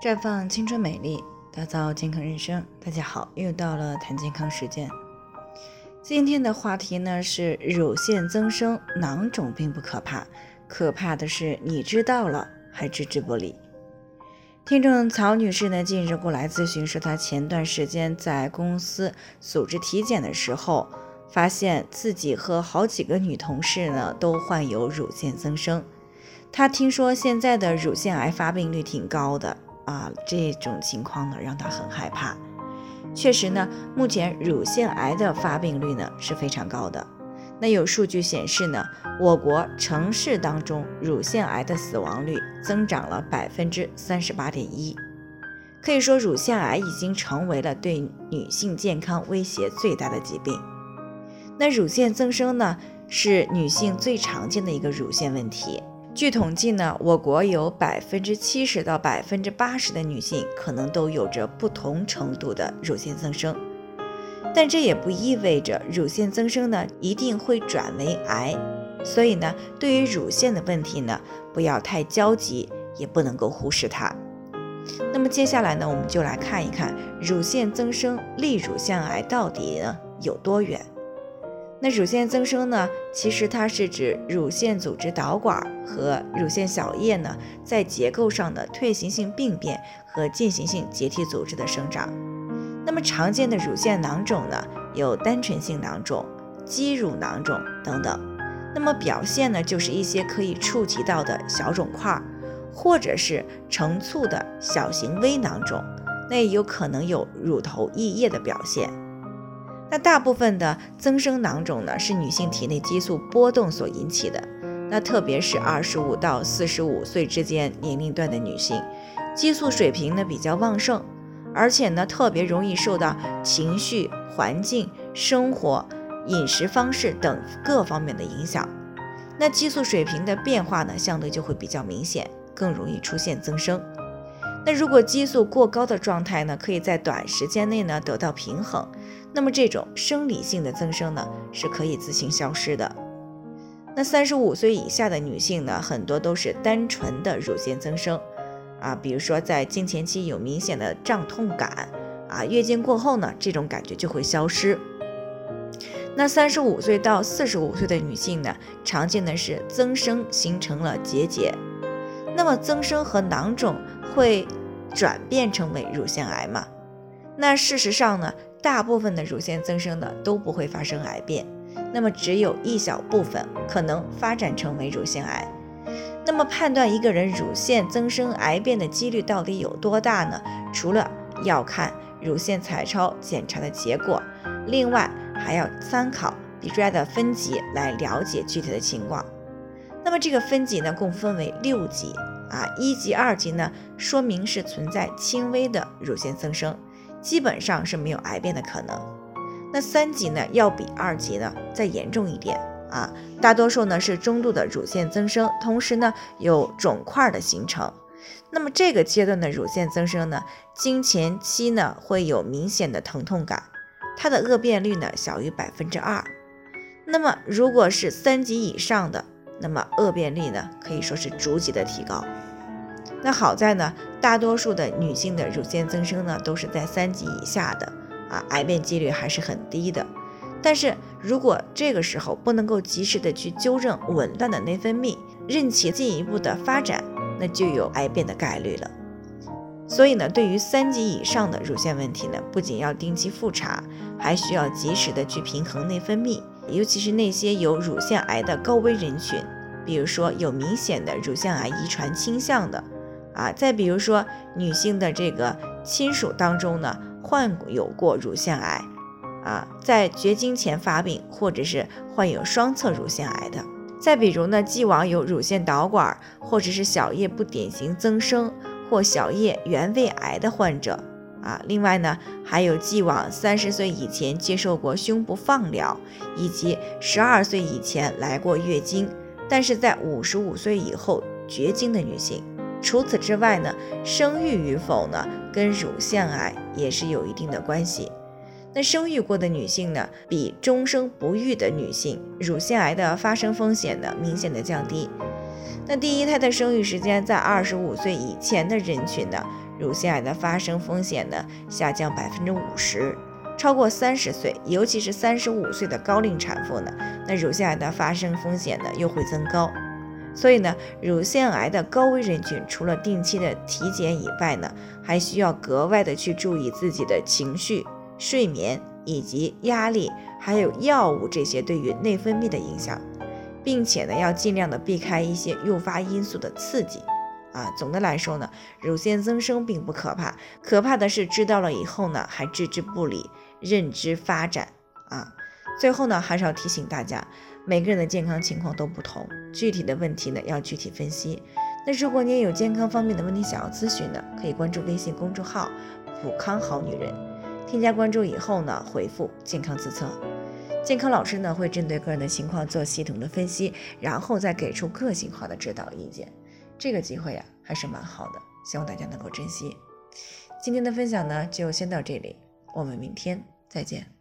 绽放青春美丽，打造健康人生。大家好，又到了谈健康时间。今天的话题呢是乳腺增生，囊肿并不可怕，可怕的是你知道了还置之不理。听众曹女士呢近日过来咨询，说她前段时间在公司组织体检的时候，发现自己和好几个女同事呢都患有乳腺增生。她听说现在的乳腺癌发病率挺高的。啊，这种情况呢，让他很害怕。确实呢，目前乳腺癌的发病率呢是非常高的。那有数据显示呢，我国城市当中乳腺癌的死亡率增长了百分之三十八点一，可以说乳腺癌已经成为了对女性健康威胁最大的疾病。那乳腺增生呢，是女性最常见的一个乳腺问题。据统计呢，我国有百分之七十到百分之八十的女性可能都有着不同程度的乳腺增生，但这也不意味着乳腺增生呢一定会转为癌。所以呢，对于乳腺的问题呢，不要太焦急，也不能够忽视它。那么接下来呢，我们就来看一看乳腺增生离乳腺癌到底呢有多远。那乳腺增生呢？其实它是指乳腺组织导管和乳腺小叶呢，在结构上的退行性病变和进行性结缔组织的生长。那么常见的乳腺囊肿呢，有单纯性囊肿、肌乳囊肿等等。那么表现呢，就是一些可以触及到的小肿块，或者是成簇的小型微囊肿。那也有可能有乳头溢液的表现。那大部分的增生囊肿呢，是女性体内激素波动所引起的。那特别是二十五到四十五岁之间年龄段的女性，激素水平呢比较旺盛，而且呢特别容易受到情绪、环境、生活、饮食方式等各方面的影响。那激素水平的变化呢，相对就会比较明显，更容易出现增生。那如果激素过高的状态呢，可以在短时间内呢得到平衡。那么这种生理性的增生呢，是可以自行消失的。那三十五岁以下的女性呢，很多都是单纯的乳腺增生啊，比如说在经前期有明显的胀痛感啊，月经过后呢，这种感觉就会消失。那三十五岁到四十五岁的女性呢，常见的是增生形成了结节。那么增生和囊肿会转变成为乳腺癌吗？那事实上呢？大部分的乳腺增生的都不会发生癌变，那么只有一小部分可能发展成为乳腺癌。那么判断一个人乳腺增生癌变的几率到底有多大呢？除了要看乳腺彩超检查的结果，另外还要参考 BRAF 的分级来了解具体的情况。那么这个分级呢，共分为六级啊，一级、二级呢，说明是存在轻微的乳腺增生。基本上是没有癌变的可能。那三级呢，要比二级呢再严重一点啊。大多数呢是中度的乳腺增生，同时呢有肿块的形成。那么这个阶段的乳腺增生呢，经前期呢会有明显的疼痛感，它的恶变率呢小于百分之二。那么如果是三级以上的，那么恶变率呢可以说是逐级的提高。那好在呢，大多数的女性的乳腺增生呢都是在三级以下的啊，癌变几率还是很低的。但是如果这个时候不能够及时的去纠正紊乱的内分泌，任其进一步的发展，那就有癌变的概率了。所以呢，对于三级以上的乳腺问题呢，不仅要定期复查，还需要及时的去平衡内分泌，尤其是那些有乳腺癌的高危人群，比如说有明显的乳腺癌遗传倾向的。啊，再比如说女性的这个亲属当中呢，患有过乳腺癌，啊，在绝经前发病或者是患有双侧乳腺癌的，再比如呢，既往有乳腺导管或者是小叶不典型增生或小叶原位癌的患者，啊，另外呢，还有既往三十岁以前接受过胸部放疗，以及十二岁以前来过月经，但是在五十五岁以后绝经的女性。除此之外呢，生育与否呢，跟乳腺癌也是有一定的关系。那生育过的女性呢，比终生不育的女性，乳腺癌的发生风险呢，明显的降低。那第一胎的生育时间在二十五岁以前的人群呢，乳腺癌的发生风险呢下降百分之五十。超过三十岁，尤其是三十五岁的高龄产妇呢，那乳腺癌的发生风险呢又会增高。所以呢，乳腺癌的高危人群除了定期的体检以外呢，还需要格外的去注意自己的情绪、睡眠以及压力，还有药物这些对于内分泌的影响，并且呢，要尽量的避开一些诱发因素的刺激。啊，总的来说呢，乳腺增生并不可怕，可怕的是知道了以后呢，还置之不理。认知发展啊，最后呢，还是要提醒大家，每个人的健康情况都不同，具体的问题呢要具体分析。那如果你也有健康方面的问题想要咨询呢，可以关注微信公众号“普康好女人”，添加关注以后呢，回复“健康自测”，健康老师呢会针对个人的情况做系统的分析，然后再给出个性化的指导意见。这个机会呀还是蛮好的，希望大家能够珍惜。今天的分享呢就先到这里。我们明天再见。